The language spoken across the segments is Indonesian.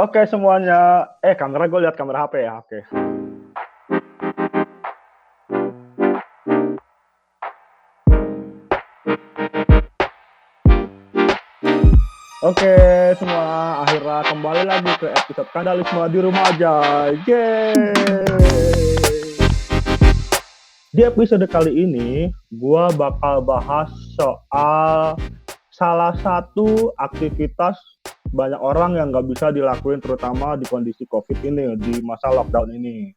Oke semuanya. Eh kamera gue lihat kamera HP ya. Oke. Oke semua, akhirnya kembali lagi ke episode Kadalisme di rumah aja. Yeay. Di episode kali ini, gua bakal bahas soal salah satu aktivitas banyak orang yang nggak bisa dilakuin terutama di kondisi COVID ini, di masa lockdown ini.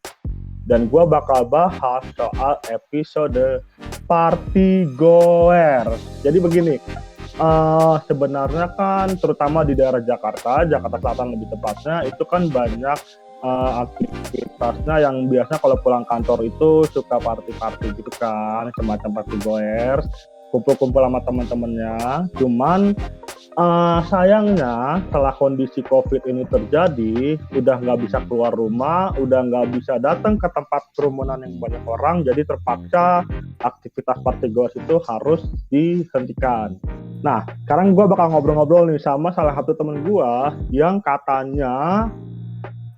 Dan gua bakal bahas soal episode party goer. Jadi begini, uh, sebenarnya kan terutama di daerah Jakarta, Jakarta Selatan lebih tepatnya, itu kan banyak uh, aktivitasnya yang biasanya kalau pulang kantor itu suka party-party gitu kan, semacam party goers, kumpul-kumpul sama teman-temannya. Cuman uh, sayangnya setelah kondisi COVID ini terjadi, udah nggak bisa keluar rumah, udah nggak bisa datang ke tempat kerumunan yang banyak orang, jadi terpaksa aktivitas party goers itu harus dihentikan. Nah, sekarang gue bakal ngobrol-ngobrol nih sama salah satu temen gue yang katanya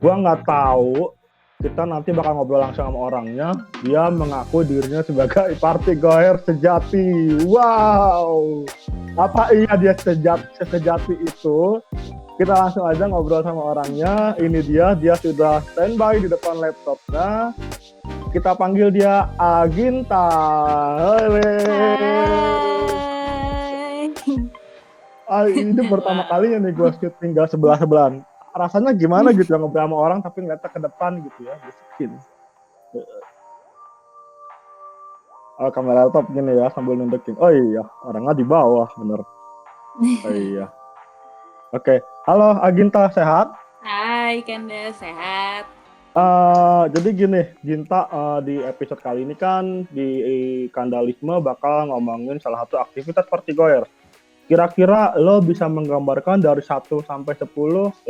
gue nggak tahu kita nanti bakal ngobrol langsung sama orangnya. Dia mengaku dirinya sebagai party goer sejati. Wow, apa iya dia sejati, sejati itu? Kita langsung aja ngobrol sama orangnya. Ini dia, dia sudah standby di depan laptopnya. Kita panggil dia Aginta. Halo. Ah, ini pertama kalinya nih gue syuting gak sebelah sebelahan. Rasanya gimana gitu ya ngobrol sama orang tapi ngeliatnya ke depan gitu ya, bisikin. Oh, kamera laptop gini ya sambil nunjukin. Oh iya, orangnya di bawah, bener. Oh iya. Oke, okay. halo Aginta, sehat? Hai Kanda, sehat. Uh, jadi gini, Ginta uh, di episode kali ini kan di Kandalisme bakal ngomongin salah satu aktivitas party goer Kira-kira lo bisa menggambarkan dari 1 sampai 10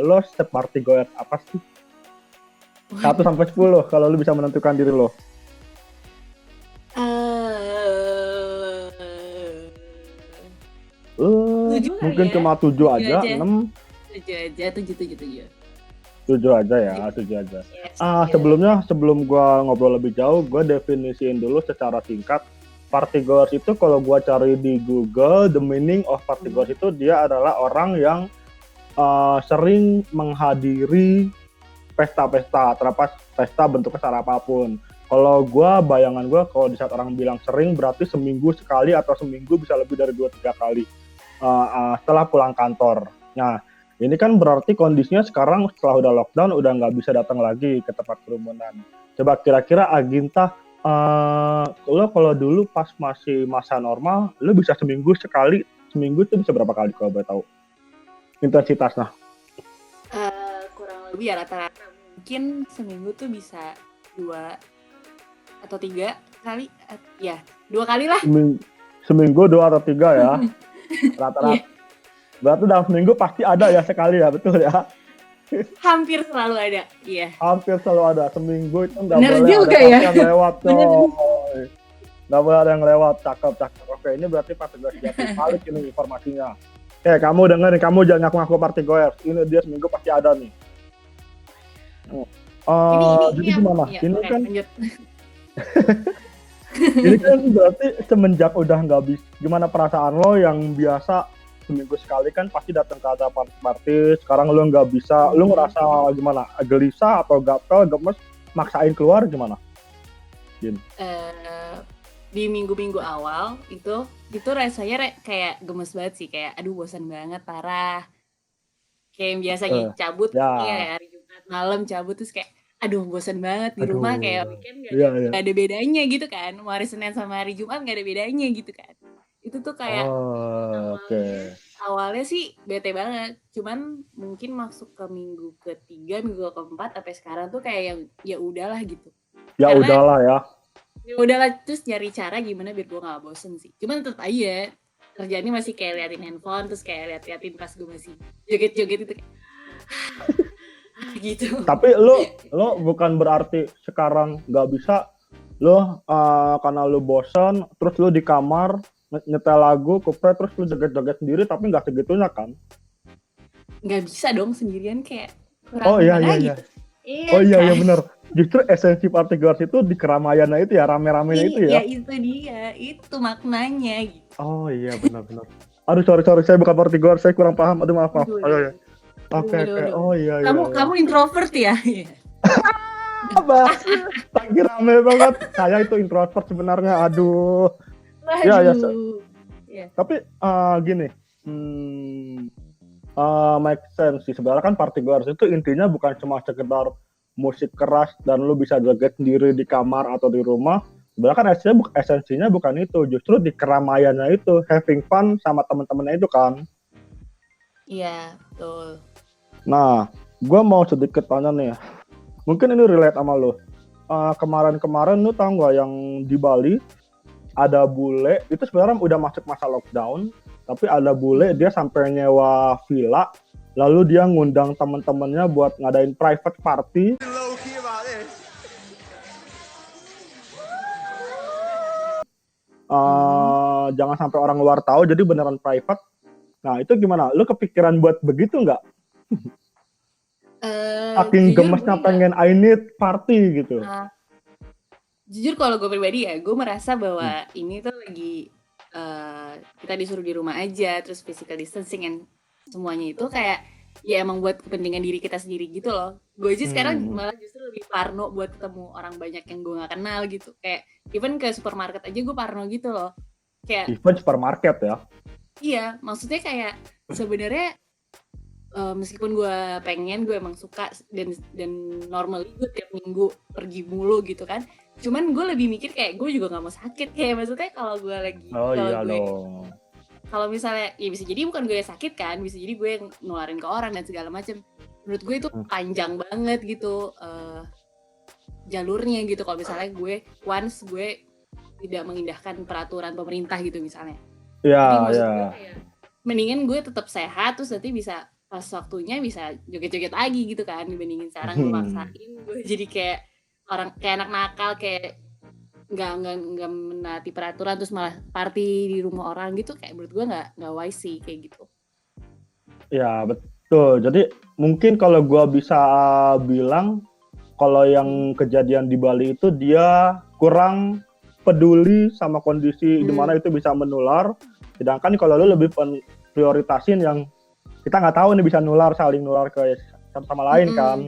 lo seperti goer apa sih? 1 sampai 10 kalau lo bisa menentukan diri lo. Uh, uh mungkin ya? cuma 7 aja, aja, 6 7 aja, 7 7 7. 7 aja ya, 7 aja. Yes, ah, sebelumnya sebelum gua ngobrol lebih jauh, gua definisiin dulu secara singkat party goers itu kalau gua cari di Google the meaning of party goers itu dia adalah orang yang uh, sering menghadiri pesta-pesta terlepas pesta bentuknya secara apa pun. Kalau gua bayangan gua kalau di saat orang bilang sering berarti seminggu sekali atau seminggu bisa lebih dari dua tiga kali uh, uh, setelah pulang kantor. Nah ini kan berarti kondisinya sekarang setelah udah lockdown udah nggak bisa datang lagi ke tempat kerumunan. Coba kira-kira Aginta uh, lo kalau dulu pas masih masa normal, lo bisa seminggu sekali, seminggu itu bisa berapa kali kalau boleh tahu? Intensitasnya? Uh, kurang lebih ya rata-rata mungkin seminggu tuh bisa dua atau tiga kali, uh, ya dua kali lah. Seminggu, seminggu dua atau tiga ya, rata-rata. yeah. Berarti dalam seminggu pasti ada ya sekali ya, betul ya? Hampir selalu ada, iya. Hampir selalu ada. Seminggu itu nggak boleh juga ada ya. yang lewat, coy. Nggak boleh ada yang lewat, cakep, cakep. Oke, ini berarti party goers jati balik ini informasinya. Oke, kamu denger nih, kamu jangan ngaku-ngaku party goers. Ini dia seminggu pasti ada nih. Uh, ini, ini, jadi ini gimana? Ya, ini kan ini kan berarti semenjak udah nggak bisa gimana perasaan lo yang biasa seminggu sekali kan pasti datang ke acara party sekarang lu nggak bisa lu ngerasa gimana? Gelisah atau gatel gemes maksain keluar gimana? Jin? Uh, di minggu-minggu awal itu itu rasanya re kayak gemes banget sih. Kayak aduh bosan banget parah. Kayak biasanya uh, cabut ya. ya hari Jumat malam cabut terus kayak aduh bosan banget di aduh. rumah. Kayak weekend gak, ya, ya. gak ada bedanya gitu kan. Mau hari Senin sama hari Jumat gak ada bedanya gitu kan itu tuh kayak oh, awalnya, okay. awalnya sih bete banget. Cuman mungkin masuk ke minggu ketiga minggu keempat sampai sekarang tuh kayak yang ya udahlah gitu. Ya Karena, udahlah ya. Ya udahlah terus nyari cara gimana biar gue gak bosen sih. Cuman tetap aja kerjaannya masih kayak liatin handphone terus kayak liat-liatin pas gue masih joget-joget itu kayak gitu. Tapi lo lo bukan berarti sekarang nggak bisa. Lo uh, karena lo bosan terus lo di kamar nyetel lagu kupret terus lu joget-joget sendiri tapi nggak segitunya kan nggak bisa dong sendirian kayak oh iya iya iya. Iya, oh iya, iya kan? iya benar. Justru esensi party goers itu di keramaiannya itu ya, rame-ramenya itu ya. Iya, itu dia. Itu maknanya gitu. Oh iya, benar-benar. Aduh, sorry, sorry. Saya bukan party goers, saya kurang paham. Aduh, maaf, maaf. Aduh. Oke, oke. Oh iya, iya. Kamu, iya. kamu introvert ya? Apa? Lagi rame banget. Saya itu introvert sebenarnya. Aduh. Ya, ya. ya. Tapi uh, gini, hmm, uh, make sense sih. Sebenarnya kan party goers itu intinya bukan cuma sekedar musik keras dan lu bisa joget sendiri di kamar atau di rumah. Sebenarnya kan esensinya, esensinya bukan itu. Justru di keramaiannya itu having fun sama teman-temannya itu kan. Iya betul. Nah gue mau sedikit tanya nih. Mungkin ini relate sama lo uh, kemarin-kemarin lu tau gak yang di Bali ada bule itu sebenarnya udah masuk masa lockdown tapi ada bule dia sampai nyewa villa lalu dia ngundang teman-temannya buat ngadain private party. Uh, jangan sampai orang luar tahu jadi beneran private. Nah itu gimana? Lu kepikiran buat begitu nggak? Uh, saking gemesnya pengen I need party gitu. Uh, jujur kalau gue pribadi ya gue merasa bahwa hmm. ini tuh lagi uh, kita disuruh di rumah aja terus physical distancing and semuanya itu kayak ya emang buat kepentingan diri kita sendiri gitu loh gue aja sekarang hmm. malah justru lebih parno buat ketemu orang banyak yang gue gak kenal gitu kayak even ke supermarket aja gue parno gitu loh kayak even supermarket ya iya maksudnya kayak sebenarnya uh, meskipun gue pengen gue emang suka dan dan normal gue tiap minggu pergi mulu gitu kan cuman gue lebih mikir kayak gue juga gak mau sakit. Kayak maksudnya kalau gue lagi oh, kalau iya gue kalau misalnya ya bisa jadi bukan gue yang sakit kan bisa jadi gue yang nularin ke orang dan segala macam menurut gue itu hmm. panjang banget gitu uh, jalurnya gitu. Kalau misalnya gue once gue tidak mengindahkan peraturan pemerintah gitu misalnya. Ya ya mendingan gue tetap sehat terus nanti bisa pas waktunya bisa joget-joget lagi gitu kan dibandingin sekarang gue hmm. maksain gue jadi kayak orang kayak anak nakal kayak nggak nggak nggak menaati peraturan terus malah party di rumah orang gitu kayak menurut gue nggak nggak wise sih kayak gitu ya betul jadi mungkin kalau gue bisa bilang kalau yang kejadian di Bali itu dia kurang peduli sama kondisi hmm. di mana itu bisa menular sedangkan kalau lu lebih prioritasin yang kita nggak tahu nih bisa nular saling nular ke satu sama lain hmm. kan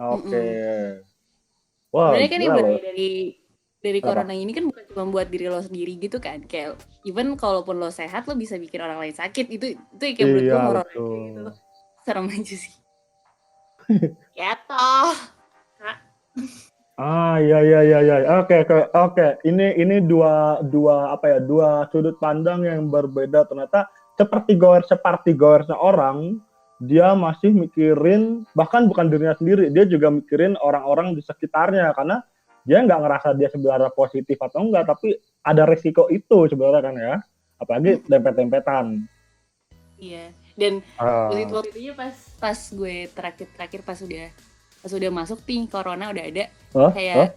oke okay. hmm. Wow, kan ini dari dari corona ini kan bukan cuma buat diri lo sendiri gitu kan. Kayak even kalaupun lo sehat lo bisa bikin orang lain sakit. Itu itu kayak menurut gue horor gitu serem aja sih. Gitu ah iya iya iya iya. Oke oke oke. Ini ini dua dua apa ya dua sudut pandang yang berbeda. Ternyata seperti goer seperti goernya orang dia masih mikirin bahkan bukan dirinya sendiri dia juga mikirin orang-orang di sekitarnya karena dia nggak ngerasa dia sebenarnya positif atau enggak tapi ada resiko itu sebenarnya kan ya apalagi dempet-dempetan iya dan uh. waktu itu pas pas gue terakhir terakhir pas udah pas udah masuk nih corona udah ada huh? kayak huh?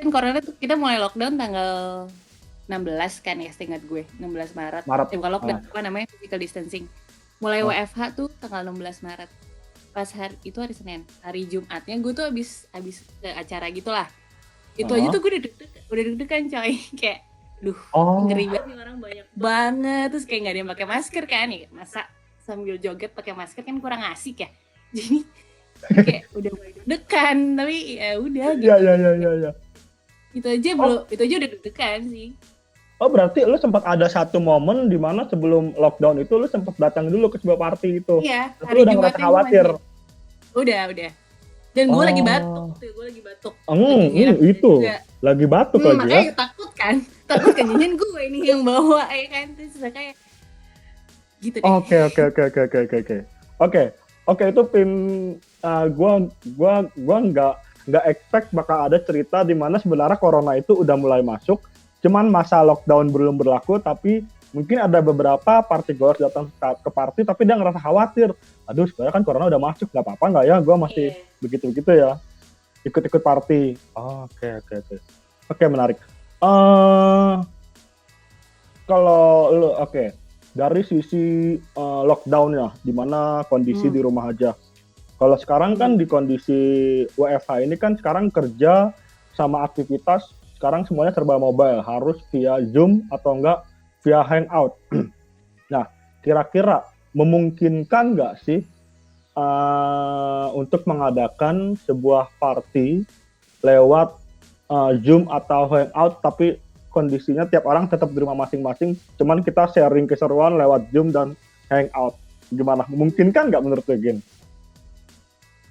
kan corona tuh kita mulai lockdown tanggal 16 kan ya setingkat gue 16 Maret, Maret. Eh, bukan lockdown uh. apa namanya physical distancing mulai uh. WFH tuh tanggal 16 Maret. Pas hari itu hari Senin. Hari Jumatnya gue tuh habis habis ke acara gitulah. Itu aja tuh gue udah deg-degan udah deg-degan coy. Kayak duh oh. ngeri banget nih orang banyak banget. Terus kayak nggak ada yang pakai masker kan ya. Masa sambil joget pakai masker kan kurang asik ya? Jadi kayak udah mulai deg-degan tapi ya udah gitu. ya ya ya ya, ya. itu aja oh. belum itu aja udah deg-degan sih Oh berarti lu sempat ada satu momen di mana sebelum lockdown itu lu sempat datang dulu ke sebuah party itu. Iya. Lu udah ngerasa khawatir. Udah, udah. Dan gue oh. lagi batuk tuh, gue lagi batuk. Hmm, hmm itu. Juga. Lagi batuk hmm, lagi makanya ya. takut kan. Takut kan nyanyian gue ini yang bawa ya kan. Terus kayak gitu deh. Oke, oke, oke, oke, oke, oke. Oke. Oke, itu pin uh, gua gua gua nggak nggak expect bakal ada cerita di mana sebenarnya corona itu udah mulai masuk. Cuman masa lockdown belum berlaku tapi mungkin ada beberapa party goers datang ke party tapi dia ngerasa khawatir. Aduh sebenarnya kan corona udah masuk nggak apa-apa nggak ya? Gue masih yeah. begitu begitu ya. Ikut-ikut party. Oke oke oke. Oke menarik. Uh, kalau lu oke. Okay. dari sisi uh, lockdownnya di mana kondisi hmm. di rumah aja. Kalau sekarang kan di kondisi WFH ini kan sekarang kerja sama aktivitas sekarang semuanya serba mobile, harus via Zoom atau enggak via Hangout. nah, kira-kira memungkinkan nggak sih uh, untuk mengadakan sebuah party lewat uh, Zoom atau Hangout, tapi kondisinya tiap orang tetap di rumah masing-masing, cuman kita sharing keseruan lewat Zoom dan Hangout. Gimana? Memungkinkan nggak menurut Gen?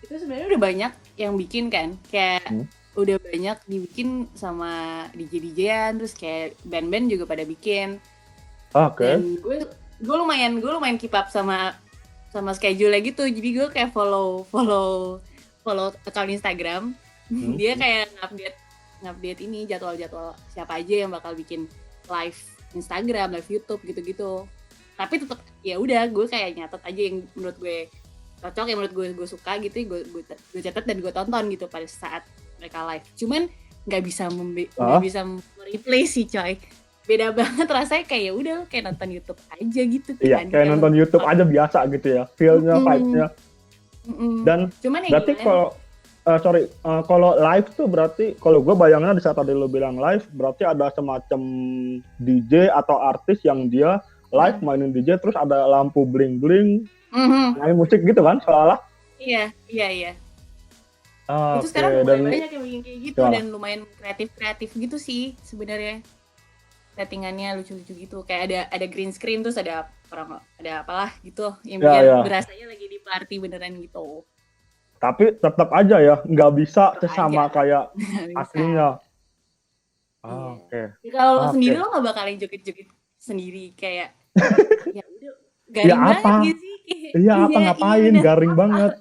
Itu sebenarnya udah banyak yang bikin kan, kayak hmm? Udah banyak dibikin sama DJ-DJan, terus kayak band-band juga pada bikin. Oke. Okay. gue gue lumayan gue lumayan keep up sama sama schedule gitu jadi gue kayak follow follow follow account Instagram hmm. dia kayak ngupdate ngupdate ini jadwal-jadwal siapa aja yang bakal bikin live Instagram live YouTube gitu-gitu tapi tetap ya udah gue kayak nyatet aja yang menurut gue cocok yang menurut gue gue suka gitu gue gue, gue catat dan gue tonton gitu pada saat mereka live cuman nggak bisa nggak oh. bisa replace sih coy beda banget rasanya kayak ya udah kayak nonton YouTube aja gitu iya, kan. Iya, kayak nonton YouTube aja biasa gitu ya, feelnya, mm -hmm. vibe-nya. Mm -hmm. Dan Cuman ya berarti kalau uh, sorry, uh, kalau live tuh berarti kalau gue bayangnya di saat tadi lo bilang live, berarti ada semacam DJ atau artis yang dia live mainin DJ terus ada lampu bling bling, mm -hmm. main musik gitu kan, seolah Iya, iya, iya. Ah, itu okay. sekarang dan, banyak yang bikin kayak gitu ya. dan lumayan kreatif kreatif gitu sih sebenarnya settingannya lucu-lucu gitu kayak ada ada green screen terus ada orang ada apalah gitu yang ya, biar ya, ya. berasanya lagi di party beneran gitu tapi tetap aja ya nggak bisa sesama aja. kayak aslinya ah, oke okay. ya, kalau ah, sendiri okay. lo nggak bakalan joget-joget sendiri kayak ya udah garing ya, apa? banget gitu sih iya apa iya, ngapain iya, garing apa? banget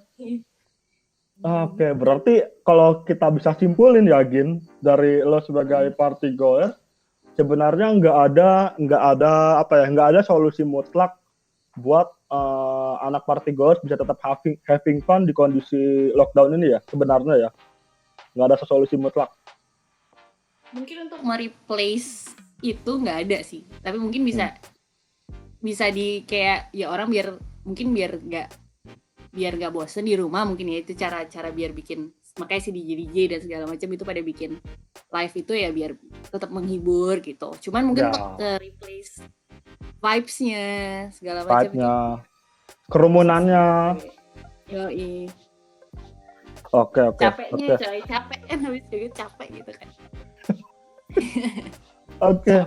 Oke, okay, berarti kalau kita bisa simpulin ya Gin dari lo sebagai party goer, sebenarnya nggak ada nggak ada apa ya nggak ada solusi mutlak buat uh, anak party goers bisa tetap having having fun di kondisi lockdown ini ya sebenarnya ya nggak ada solusi mutlak mungkin untuk mereplace itu nggak ada sih tapi mungkin bisa hmm. bisa di kayak ya orang biar mungkin biar nggak biar nggak bosen di rumah mungkin ya itu cara cara biar bikin makanya si DJ DJ dan segala macam itu pada bikin live itu ya biar tetap menghibur gitu. Cuman mungkin ya. untuk uh, replace vibes-nya segala macam vibe-nya kerumunannya. Yoi. Oke oke. Capeknya okay. coy capek. Kan habis juga capek gitu kan. Oke. Okay.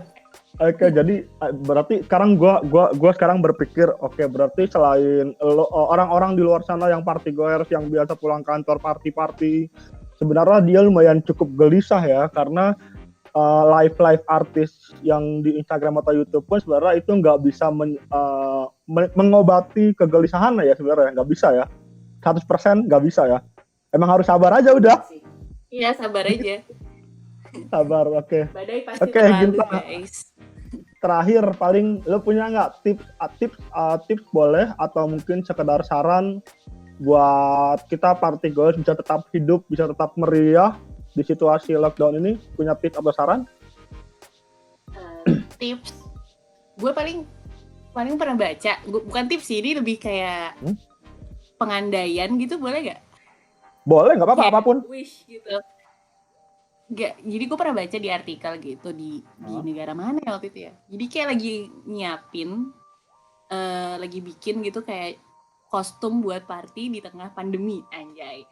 Oke, okay, jadi eh, berarti sekarang gua gua gua sekarang berpikir oke okay, berarti selain orang-orang di luar sana yang party goers yang biasa pulang kantor party-party sebenarnya dia lumayan cukup gelisah ya karena uh, live live artis yang di Instagram atau YouTube pun sebenarnya itu nggak bisa men, uh, mengobati kegelisahan ya sebenarnya nggak bisa ya. 100% nggak bisa ya. Emang harus sabar aja udah. Iya sabar aja. Sabar oke. Okay. oke okay, gitu guys terakhir paling lo punya nggak tips uh, tips uh, tips boleh atau mungkin sekedar saran buat kita party goers bisa tetap hidup bisa tetap meriah di situasi lockdown ini? Punya tips atau saran? Uh, tips. Gue paling paling pernah baca. Gua, bukan tips sih ini lebih kayak hmm? pengandaian gitu boleh gak boleh nggak apa-apa apa pun. wish gitu Gak, jadi gue pernah baca di artikel gitu di di negara mana ya waktu itu ya. Jadi kayak lagi nyiapin, uh, lagi bikin gitu kayak kostum buat party di tengah pandemi, anjay.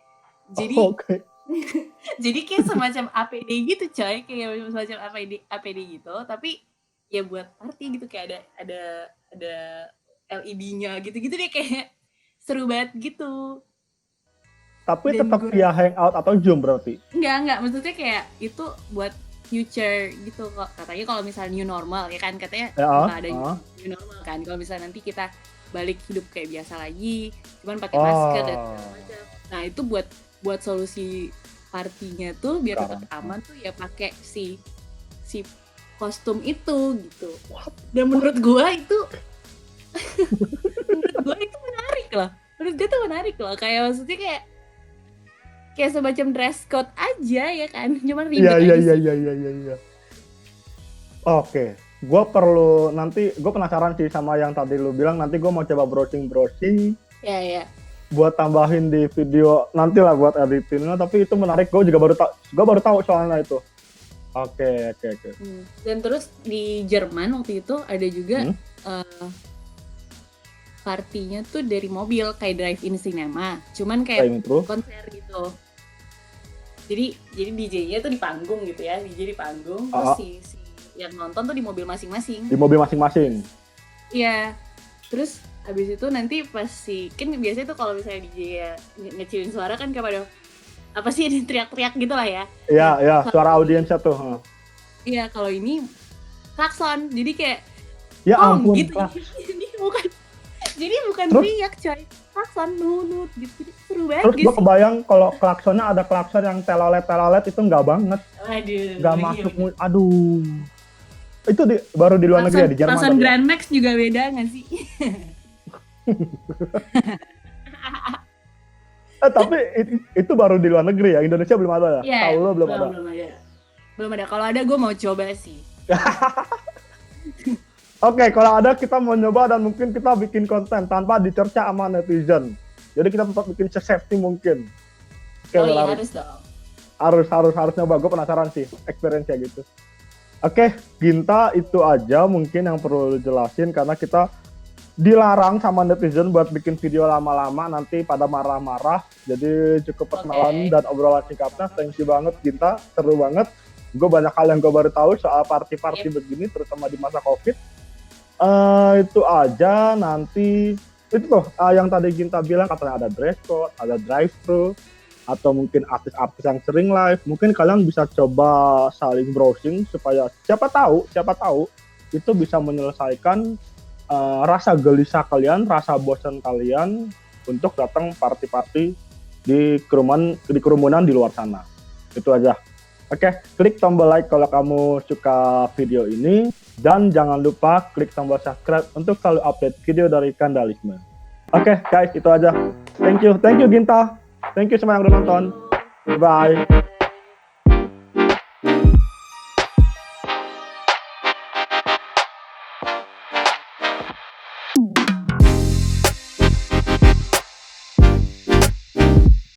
Jadi, oh, okay. jadi kayak semacam APD gitu coy, kayak semacam APD APD gitu, tapi ya buat party gitu kayak ada ada ada LED-nya gitu-gitu deh kayak seru banget gitu. Tapi Dan tetap gue... via hangout atau Zoom berarti? Enggak, enggak. Maksudnya kayak itu buat future gitu kok. Katanya kalau misalnya new normal ya kan katanya ya, uh, ada uh. new normal kan. Kalau misalnya nanti kita balik hidup kayak biasa lagi, cuman pakai oh. masker dan segala macam. Nah, itu buat buat solusi partinya tuh biar tetap aman tuh ya pakai si si kostum itu gitu. Dan menurut gua itu menurut gua itu menarik loh. Menurut gua tuh menarik loh. Kayak maksudnya kayak kayak semacam dress code aja ya kan? Cuma ribet iya, iya, iya, iya iya iya iya. Oke gue perlu nanti gue penasaran sih sama yang tadi lu bilang nanti gue mau coba browsing browsing ya ya buat tambahin di video nanti lah buat editingnya tapi itu menarik. Gue juga baru tau gue baru tahu soalnya itu. Oke okay, oke okay, oke. Okay. hmm. dan terus di Jerman waktu itu ada juga hmm? uh, partinya tuh dari mobil kayak drive-in cinema. Cuman kayak konser gitu jadi jadi DJ-nya tuh di panggung gitu ya DJ di panggung. Uh, terus si, si yang nonton tuh di mobil masing-masing. Di mobil masing-masing. Iya. Terus habis itu nanti pas si kan biasanya tuh kalau misalnya DJ ya ngecilin suara kan kepada apa sih ini teriak-teriak gitu lah ya. Iya iya suara audiensnya tuh iya kalau ini klakson. Jadi kayak ya oh, ampun gitu. jadi bukan jadi bukan Terus? teriak coy klakson nunut gitu jadi seru banget Terus gue kebayang kalau klaksonnya ada klakson yang telolet telolet itu enggak banget aduh nggak iya, masuk iya. aduh itu di, baru di luar negeri ya di Jerman klakson ya? Grand Max juga beda nggak sih eh, tapi itu, itu baru di luar negeri ya Indonesia belum ada ya? Yeah, Tahu lo belum, belum ada. Belum ada. Belum ada. Kalau ada gue mau coba sih. Oke, okay, kalau ada kita mau nyoba dan mungkin kita bikin konten tanpa dicerca sama netizen. Jadi kita tetap bikin safety mungkin. Okay, oh iya harus dong. Harus harus harus nyoba. Gue penasaran sih experience ya gitu. Oke, okay, Ginta itu aja mungkin yang perlu jelasin karena kita dilarang sama netizen buat bikin video lama-lama nanti pada marah-marah. Jadi cukup perkenalan okay. dan obrolan singkatnya. Thank you banget kita, seru banget. Gue banyak hal yang gue baru tahu soal party-party yep. begini, terutama di masa covid. Uh, itu aja nanti itu tuh uh, yang tadi Ginta bilang katanya ada dress code, ada drive thru atau mungkin artis-artis yang sering live. Mungkin kalian bisa coba saling browsing supaya siapa tahu, siapa tahu itu bisa menyelesaikan uh, rasa gelisah kalian, rasa bosan kalian untuk datang party-party di kerumunan di kerumunan di luar sana. Itu aja. Oke, klik tombol like kalau kamu suka video ini dan jangan lupa klik tombol subscribe untuk selalu update video dari Kandalisme. Oke, guys, itu aja. Thank you. Thank you Ginta. Thank you semua yang udah nonton. Bye.